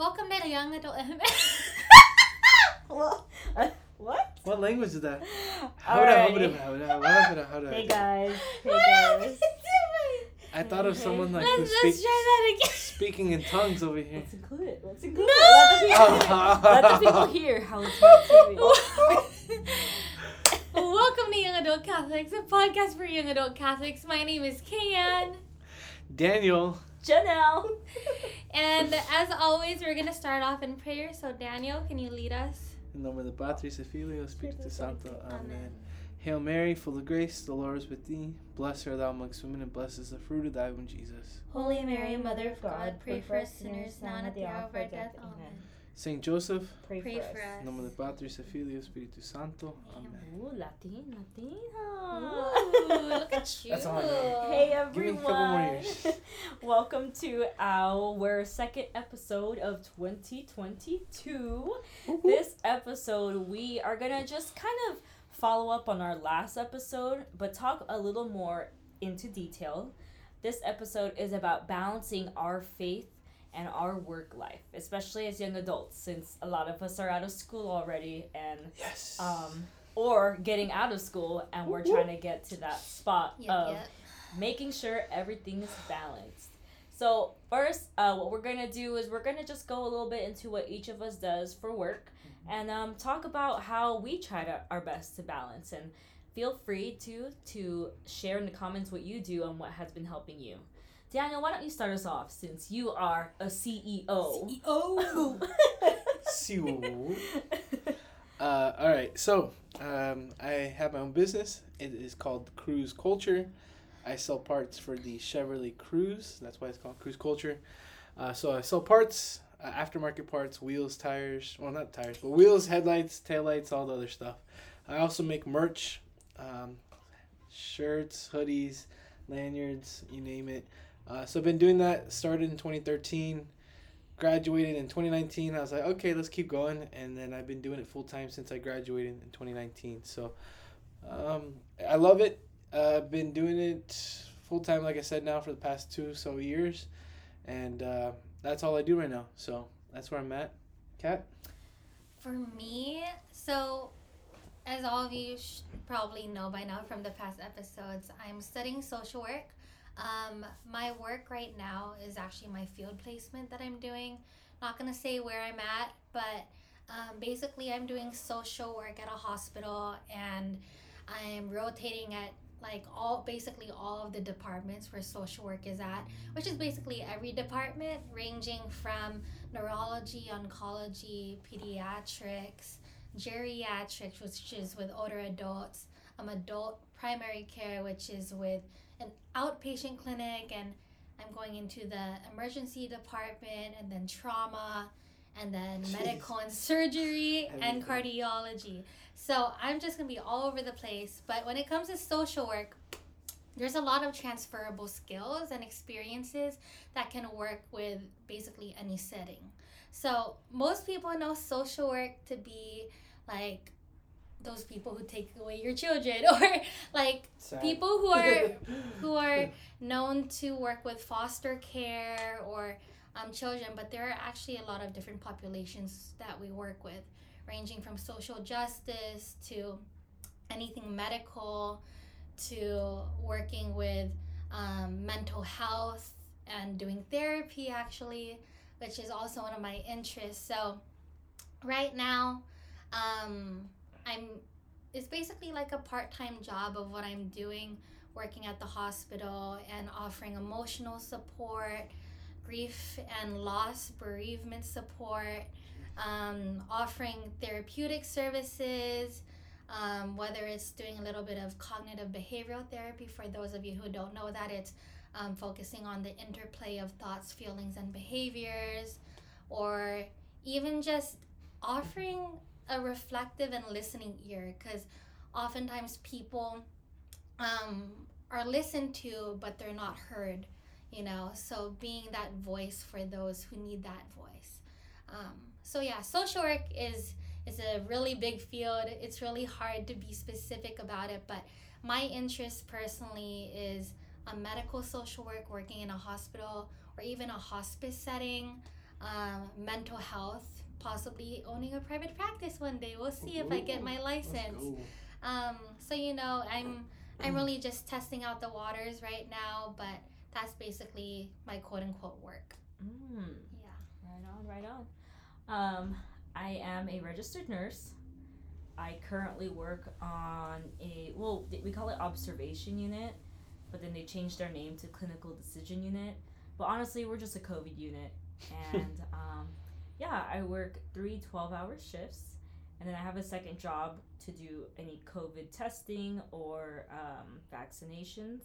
Welcome to the Young Adult. Well, uh, what? What language is that? Alrighty. Hey Hey guys. Hey guys. I thought of someone like let's who let's try that again. speaking in tongues over here. Let's include it. Let's include No! it. Let the people, let the people hear how it's meant to be. Welcome to Young Adult Catholics, a podcast for young adult Catholics. My name is Kay-Anne, Daniel, Janel. And as always, we're gonna start off in prayer. So, Daniel, can you lead us? in nombre de Patris et Filio, Espíritu Santo. Amen. Amen. Hail Mary, full of grace, the Lord is with thee. Blessed art thou amongst women, and blessed is the fruit of thy womb, Jesus. Holy Mary, Mother of God, pray for us sinners now and at the hour of our death. Amen. Saint Joseph, Pray, Pray for, for us. us. in nombre de Patris et Filio, Espíritu Santo. Amen. Ooh, Latin, Latina. Ooh, look at you. That's all I know. Hey Give me a everyone! couple more years. Welcome to our second episode of 2022. This episode, we are gonna just kind of follow up on our last episode, but talk a little more into detail. This episode is about balancing our faith and our work life, especially as young adults, since a lot of us are out of school already and Yes. um, or getting out of school and we're trying to get to that spot Yep, of yep. making sure everything is balanced. So first, uh, what we're gonna do is we're gonna just go a little bit into what each of us does for work, and um, talk about how we try to our best to balance. And feel free to to share in the comments what you do and what has been helping you. Daniel, why don't you start us off since you are a CEO. Oh. Siu. Uh, all right, so um, I have my own business. It is called Cruze Culture. I sell parts for the Chevrolet Cruze. That's why it's called Cruze Culture. Uh, so I sell parts, uh, aftermarket parts, wheels, tires. Well, not tires, but wheels, headlights, taillights, all the other stuff. I also make merch, um, shirts, hoodies, lanyards, you name it. Uh, so I've been doing that. Started in 2013 graduated in 2019 i was like okay let's keep going. And then i've been doing it full time since i graduated in 2019 so um, i love it. I've been doing it full time like i said now for the past two so years. And uh, that's all i do right now. So that's where i'm at. Kat? For me, so as all of you probably know by now from the past episodes, I'm studying social work. Um, my work right now is actually my field placement that I'm doing. Not gonna say where I'm at, but um, basically I'm doing social work at a hospital and I'm rotating at like all basically all of the departments where social work is at, which is basically every department ranging from neurology, oncology, pediatrics, geriatrics, which is with older adults, um, adult primary care, which is with outpatient clinic, and I'm going into the emergency department, and then trauma, and then Jeez. medical and surgery, and cardiology. So I'm just gonna be all over the place. But when it comes to social work, there's a lot of transferable skills and experiences that can work with basically any setting. So most people know social work to be like those people who take away your children or like Sad. people who are who are known to work with foster care or um, children, but there are actually a lot of different populations that we work with, ranging from social justice to anything medical to working with um, mental health and doing therapy, actually, which is also one of my interests. So, right now, um, I'm it's basically like a part-time job of what I'm doing working at the hospital and offering emotional support grief and loss bereavement support um, offering therapeutic services um, whether it's doing a little bit of cognitive behavioral therapy. For those of you who don't know that it's um, focusing on the interplay of thoughts feelings and behaviors or even just offering a reflective and listening ear because oftentimes people um, are listened to but they're not heard you know? So being that voice for those who need that voice. Um, so yeah social work is is a really big field. It's really hard to be specific about it but my interest personally is a medical social work working in a hospital or even a hospice setting um, mental health, possibly owning a private practice one day. We'll see if I get my license. Um, so you know, I'm I'm really just testing out the waters right now, but that's basically my quote unquote work. Mm. Yeah. Right on, right on. Um, I am a registered nurse. I currently work on a well, we call it observation unit, but then they changed their name to clinical decision unit. But honestly, we're just a COVID unit, and um, yeah, I work three 12-hour shifts, and then I have a second job to do any COVID testing or um, vaccinations.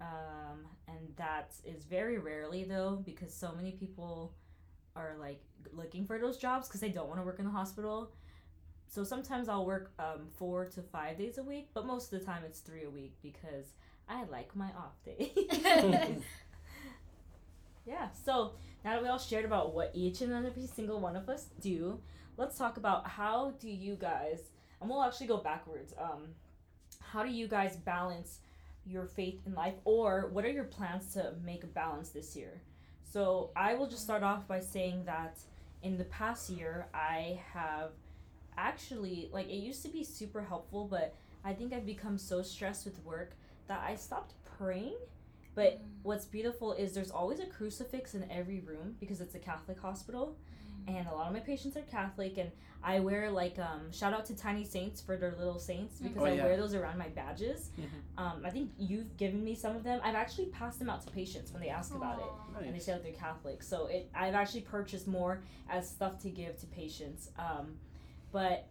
Um, and that is very rarely though, because so many people are like looking for those jobs because they don't want to work in the hospital. So sometimes I'll work um, four to five days a week, but most of the time it's three a week because I like my off day. yeah. So now that we all shared about what each and every single one of us do, let's talk about how do you guys, and we'll actually go backwards. Um, how do you guys balance your faith in life, or what are your plans to make a balance this year? So I will just start off by saying that in the past year, I have actually like it used to be super helpful, but I think I've become so stressed with work that I stopped praying. But what's beautiful is there's always a crucifix in every room because it's a Catholic hospital, and a lot of my patients are Catholic, and I wear like um shout out to Tiny Saints for their little saints because Oh, I yeah. wear those around my badges. Mhm. Um, I think you've given me some of them. I've actually passed them out to patients when they ask about it Aw. and they say that they're Catholic. So it I've actually purchased more as stuff to give to patients. Um, but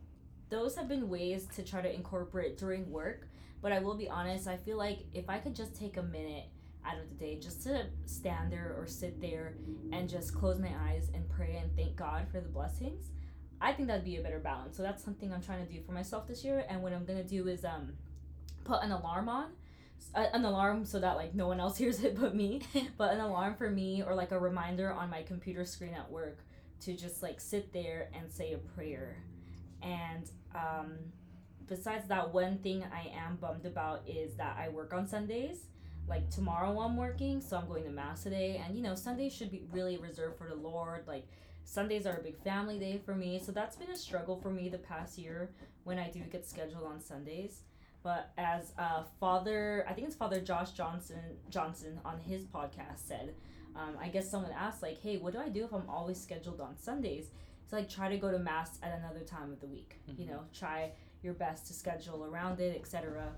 those have been ways to try to incorporate during work. But I will be honest, I feel like if I could just take a minute out of the day just to stand there or sit there and just close my eyes and pray and thank God for the blessings, I think that'd be a better balance. So that's something I'm trying to do for myself this year. And what I'm gonna do is um, put an alarm on, uh, an alarm so that like no one else hears it but me but an alarm for me or like a reminder on my computer screen at work to just like sit there and say a prayer and um, besides that one thing i am bummed about is that i work on sundays like tomorrow i'm working so i'm going to mass today and you know sundays should be really reserved for the lord like sundays are a big family day for me so that's been a struggle for me the past year when i do get scheduled on sundays but as uh, Father, I think it's Father Josh Johnson Johnson on his podcast said, um, I guess someone asked like, "Hey, what do I do if I'm always scheduled on Sundays?" It's like try to go to mass at another time of the week. You know, try your best to schedule around it, etc.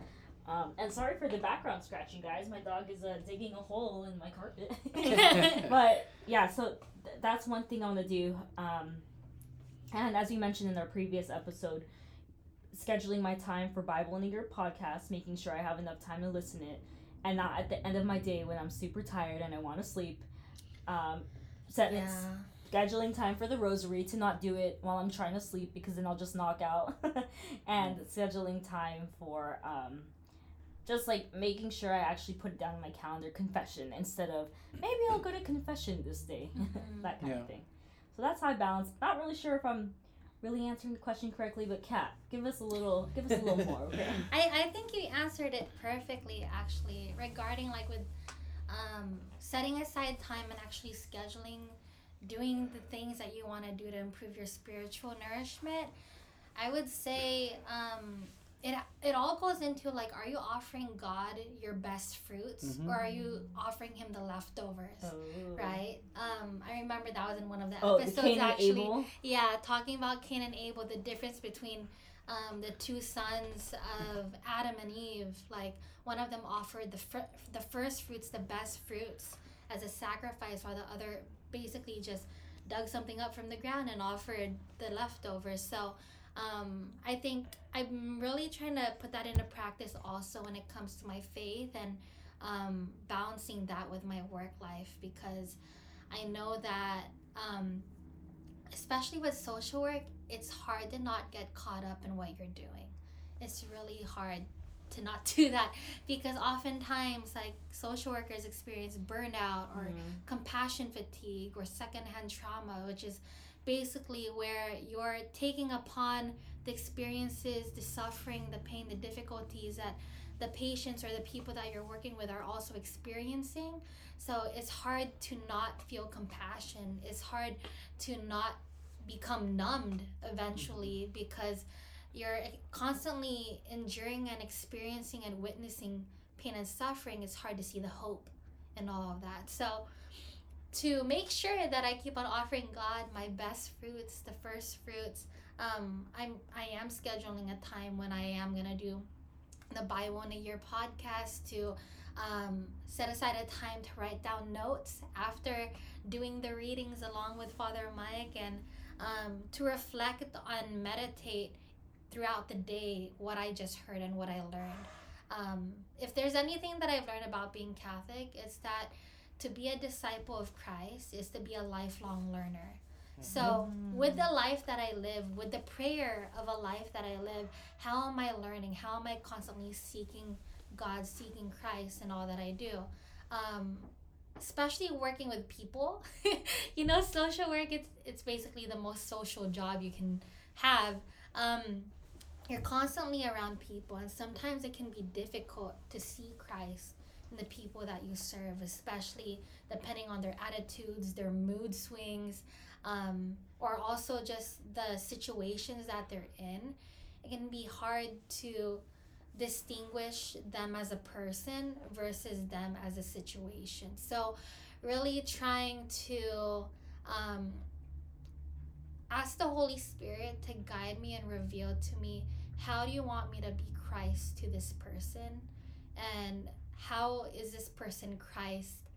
Um, and sorry for the background scratching, guys. My dog is uh, digging a hole in my carpet. but yeah, so th- that's one thing I want to do. Um, and as we mentioned in our previous episode, scheduling my time for Bible and Year podcast, making sure I have enough time to listen it, and not at the end of my day when I'm super tired and I want to sleep. Um, setting Yeah. scheduling time for the rosary to not do it while I'm trying to sleep because then I'll just knock out, and scheduling time for um, just like making sure I actually put it down in my calendar confession instead of maybe I'll go to confession this day, Mhm. that kind Yeah. of thing. So that's how I balance. Not really sure if I'm really answering the question correctly, but Kat, give us a little, give us a little more, okay? I, I think you answered it perfectly actually regarding like with um, setting aside time and actually scheduling doing the things that you want to do to improve your spiritual nourishment i would say um, it, it all goes into like are you offering god your best fruits Mhm. or are you offering him the leftovers Oh. right um, i remember that was in one of the Oh, episodes Cain and actually Abel. yeah, talking about Cain and Abel, the difference between um, the two sons of Adam and Eve. Like one of them offered the fir- the first fruits, the best fruits, as a sacrifice, while the other basically just dug something up from the ground and offered the leftovers. So um, I think I'm really trying to put that into practice also when it comes to my faith and um, balancing that with my work life because I know that. Um, especially with social work, it's hard to not get caught up in what you're doing. It's really hard to not do that because oftentimes, like, social workers experience burnout or Mhm. compassion fatigue or secondhand trauma, which is basically where you're taking upon the experiences, the suffering, the pain, the difficulties that the patients or the people that you're working with are also experiencing. So it's hard to not feel compassion. It's hard to not become numbed eventually mm-hmm. because you're constantly enduring and experiencing and witnessing pain and suffering. It's hard to see the hope and all of that. So to make sure that I keep on offering God my best fruits, the first fruits, um, I'm I am scheduling a time when I am gonna do the Bible in a Year podcast to um, set aside a time to write down notes after doing the readings along with Father Mike and um, to reflect and meditate throughout the day what I just heard and what I learned. Um, if there's anything that I've learned about being Catholic, it's that to be a disciple of Christ is to be a lifelong learner. So, Mm. with the life that I live, with the prayer of a life that I live, how am I learning? How am I constantly seeking God, seeking Christ, and all that I do? Um, especially working with people. you know, social work it's it's basically the most social job you can have. Um, you're constantly around people, and sometimes it can be difficult to see Christ in the people that you serve, especially depending on their attitudes, their mood swings, um, or also just the situations that they're in. It can be hard to distinguish them as a person versus them as a situation. So, really trying to um, ask the Holy Spirit to guide me and reveal to me how do you want me to be Christ to this person? And how is this person Christ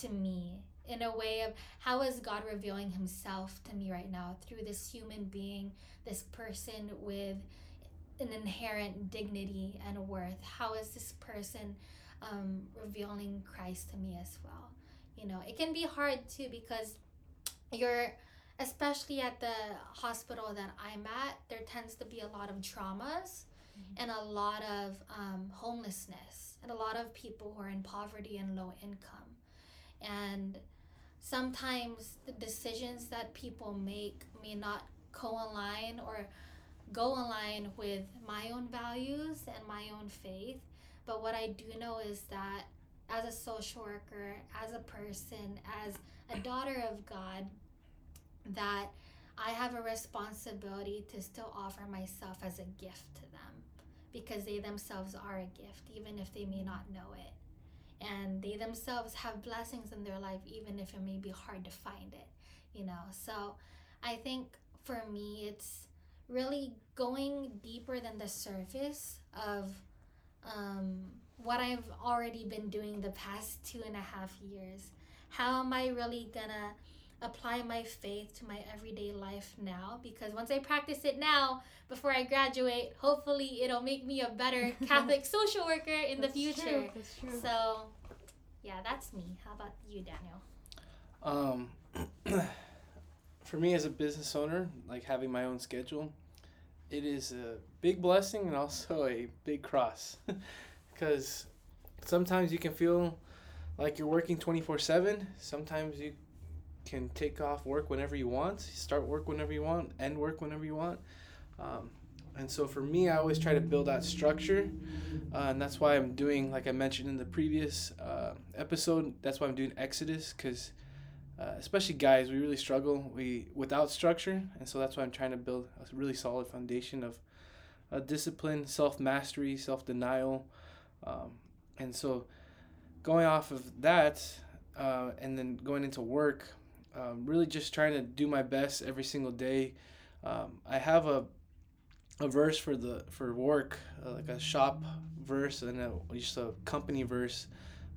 to me? In a way of how is God revealing himself to me right now through this human being, this person with an inherent dignity and worth? How is this person um, revealing Christ to me as well? You know, it can be hard too because you're especially at the hospital that I'm at, there tends to be a lot of traumas and a lot of um, homelessness and a lot of people who are in poverty and low income. And sometimes the decisions that people make may not co-align or go align with my own values and my own faith. But what I do know is that as a social worker, as a person, as a daughter of God, that I have a responsibility to still offer myself as a gift because they themselves are a gift, even if they may not know it. And they themselves have blessings in their life, even if it may be hard to find it, you know. So I think for me, it's really going deeper than the surface of um, what I've already been doing the past two and a half years. How am I really gonna apply my faith to my everyday life now? Because once I practice it now, before I graduate, hopefully it'll make me a better Catholic social worker in the future. True, that's true. So, yeah, that's me. How about you, Daniel? Um, for me as a business owner, like having my own schedule, it is a big blessing and also a big cross, because sometimes you can feel like you're working twenty four seven. Sometimes you can take off work whenever you want, start work whenever you want, end work whenever you want. Um, and so for me, I always try to build that structure, uh, and that's why I'm doing, like I mentioned in the previous uh, episode, that's why I'm doing Exodus, because uh, especially guys, we really struggle we without structure, and so that's why I'm trying to build a really solid foundation of uh, discipline, self mastery, self denial, um, and so going off of that, uh, and then going into work, um, really just trying to do my best every single day. Um, I have a a verse for the for work, uh, like a shop verse and a, just a company verse.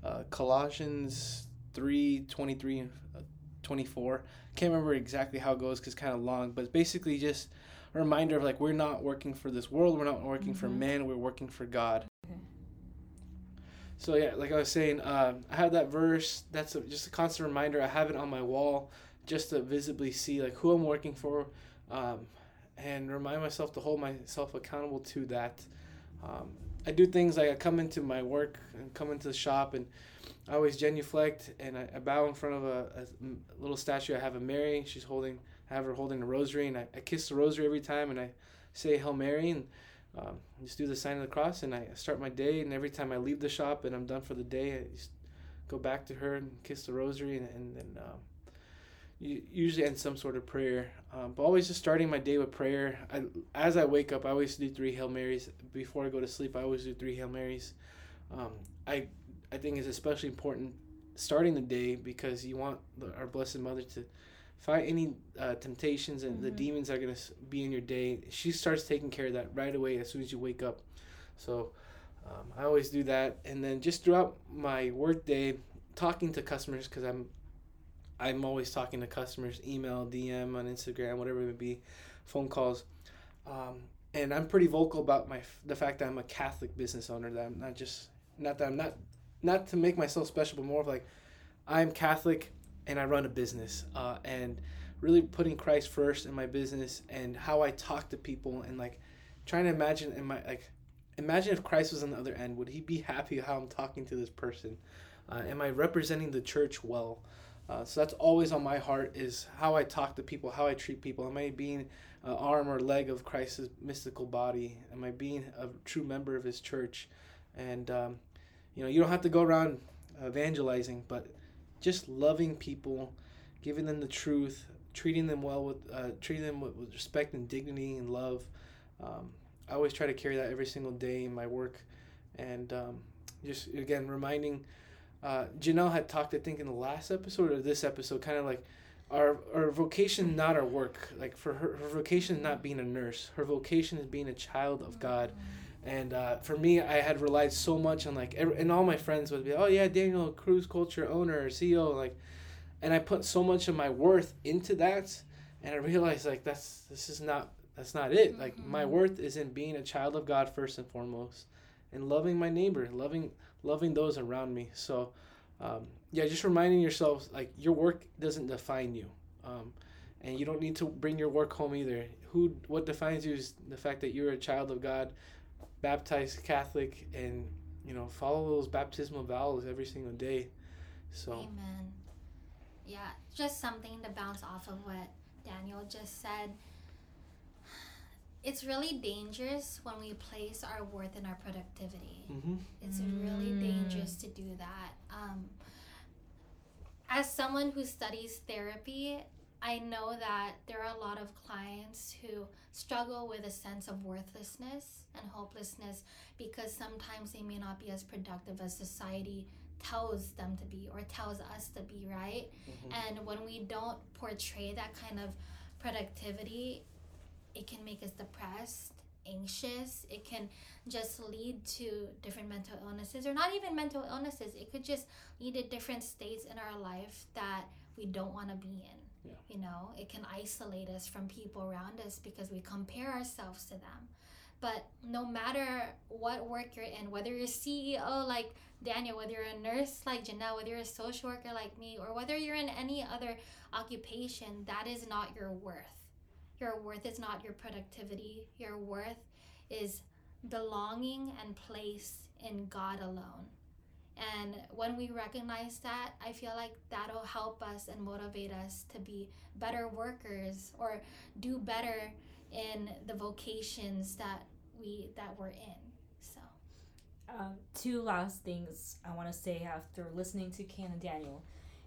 Uh, Colossians 3 23 and uh, 24. Can't remember exactly how it goes because it's kind of long, but it's basically just a reminder of like we're not working for this world, we're not working for Mhm. man, we're working for God. Okay. So yeah, like I was saying, um, I have that verse. That's a, just a constant reminder. I have it on my wall just to visibly see like who I'm working for, um, and remind myself to hold myself accountable to that. Um, I do things like I come into my work and come into the shop and I always genuflect and I, I bow in front of a little statue. I have a Mary. She's holding. I have her holding a rosary and I, I kiss the rosary every time and I say Hail Mary and um, just do the sign of the cross, and I start my day. And every time I leave the shop and I'm done for the day, I just go back to her and kiss the rosary, and, and then um, usually end some sort of prayer. Um, but always just starting my day with prayer. I, as I wake up, I always do three Hail Marys before I go to sleep. I always do three Hail Marys. Um, I I think it's especially important starting the day because you want the, our Blessed Mother to fight any uh, temptations and the Mhm. demons that are going to be in your day. She starts taking care of that right away as soon as you wake up. So um, I always do that, and then just throughout my work day, talking to customers because I'm I'm always talking to customers, email, DM on Instagram, whatever it may be, phone calls. Um, and I'm pretty vocal about my the fact that I'm a Catholic business owner. That I'm not just not that I'm not not to make myself special, but more of like I'm Catholic and I run a business. Uh, and really putting Christ first in my business and how I talk to people and like trying to imagine in my like imagine if Christ was on the other end. Would he be happy how I'm talking to this person? Uh, am I representing the church well? Uh, so that's always on my heart is how I talk to people, how I treat people. Am I being an arm or leg of Christ's mystical body? Am I being a true member of His church? And um, you know, you don't have to go around evangelizing, but just loving people, giving them the truth, treating them well with, uh, treating them with, with respect and dignity and love. Um, I always try to carry that every single day in my work, and um, just again reminding uh, Janel had talked, I think, in the last episode or this episode, kind of like our our vocation, not our work. Like for her, her vocation is not being a nurse. Her vocation is being a child of God. And uh, for me, I had relied so much on like, every, and all my friends would be, oh yeah, Daniel, cruise culture owner or CEO, like, and I put so much of my worth into that, and I realized like that's this is not that's not it. Like my Mhm. worth is in being a child of God first and foremost, and loving my neighbor, loving loving those around me. So, um, yeah, just reminding yourself like your work doesn't define you, um, and you don't need to bring your work home either. Who what defines you is the fact that you're a child of God, baptized Catholic, and you know follow those baptismal vows every single day. So Amen. Yeah, just something to bounce off of what Daniel just said. It's really dangerous when we place our worth in our productivity. hmm It's really Mm. dangerous to do that. Um, as someone who studies therapy, I know that there are a lot of clients who struggle with a sense of worthlessness and hopelessness because sometimes they may not be as productive as society tells them to be or tells us to be, right? Mhm. And when we don't portray that kind of productivity, it can make us depressed, anxious. It can just lead to different mental illnesses, or not even mental illnesses. It could just lead to different states in our life that we don't want to be in. Yeah. You know, it can isolate us from people around us because we compare ourselves to them. But no matter what work you're in, whether you're CEO like Daniel, whether you're a nurse like Janel, whether you're a social worker like me, or whether you're in any other occupation, that is not your worth. Your worth is not your productivity. Your worth is belonging and place in God alone. And when we recognize that, I feel like that'll help us and motivate us to be better workers or do better in the vocations that we that we're in. So Um, two last things I want to say after listening to Ken and Daniel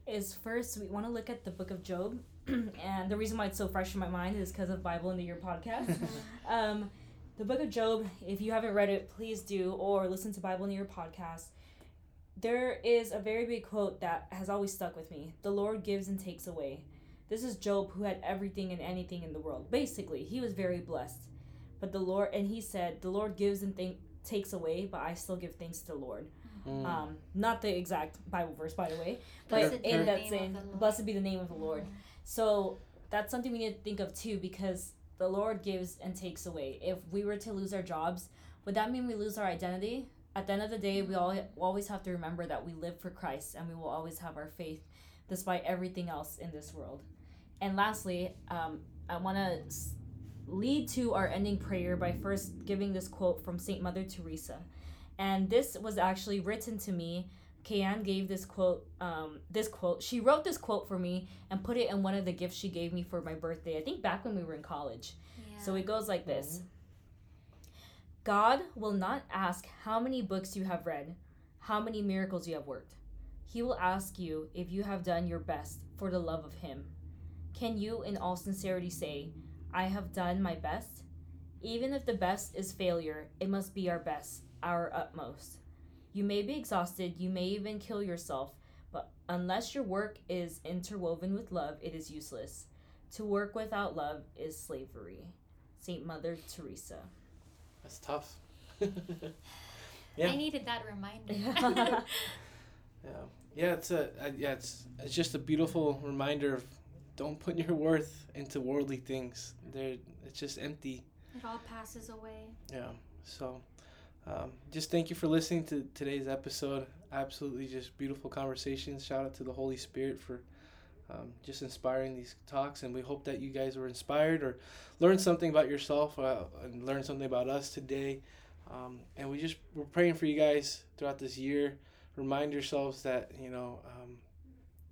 is first we want to look at the book of Job, and the reason why it's so fresh in my mind is because of Bible in the Year podcast. um, the book of Job, if you haven't read it, please do, or listen to Bible in the Year podcast. There is a very big quote that has always stuck with me The Lord gives and takes away. This is Job who had everything and anything in the world. Basically, he was very blessed. But the Lord, and he said, The Lord gives and th- takes away, but I still give thanks to the Lord. Mm. Um, not the exact Bible verse, by the way, but Blessed in that name saying, blessed be the name of the Lord. So that's something we need to think of too, because the Lord gives and takes away. If we were to lose our jobs, would that mean we lose our identity? At the end of the day, we all always have to remember that we live for Christ and we will always have our faith despite everything else in this world. And lastly, um, I want to lead to our ending prayer by first giving this quote from St. Mother Teresa. And this was actually written to me. Kay-Anne gave this quote, um, this quote. She wrote this quote for me and put it in one of the gifts she gave me for my birthday. I think back when we were in college. Yeah. So it goes like this God will not ask how many books you have read, how many miracles you have worked. He will ask you if you have done your best for the love of Him. Can you, in all sincerity, say, I have done my best? Even if the best is failure, it must be our best, our utmost. You may be exhausted, you may even kill yourself, but unless your work is interwoven with love, it is useless. To work without love is slavery. Saint Mother Teresa. That's tough. yeah. I needed that reminder. Yeah. Yeah, yeah. It's a uh, yeah. It's it's just a beautiful reminder of don't put your worth into worldly things. They're it's just empty. it all passes away. Yeah. So, um, just thank you for listening to today's episode. Absolutely, just beautiful conversations. Shout out to the Holy Spirit for um, just inspiring these talks, and we hope that you guys were inspired or learned something about yourself uh, and learned something about us today. Um, and we just we're praying for you guys throughout this year. Remind yourselves that you know um,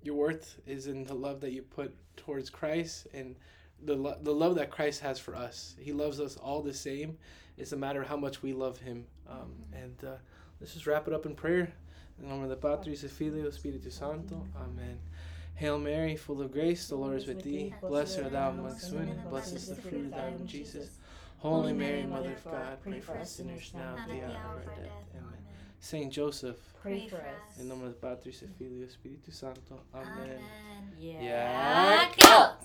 your worth is in the love that you put towards Christ and the lo- the love that Christ has for us. He loves us all the same. It's a matter of how much we love Him. Um, and uh, let's just wrap it up in prayer. In nomine del Patris et Filio et Spiritus Sancto. Amen. Hail Mary, full of grace, the Lord is with thee. Blessed art thou amongst women, and blessed is the fruit of thy womb, Jesus. Holy Mary, Mother of God, pray for us sinners now And and at at the the hour hour of of our our death. death. Amen. Amen. Saint Joseph, Pray for us. in nomine del Patris et Filio et Spiritus Sancto. Amen. Amen. Yeah. Yeah. Go!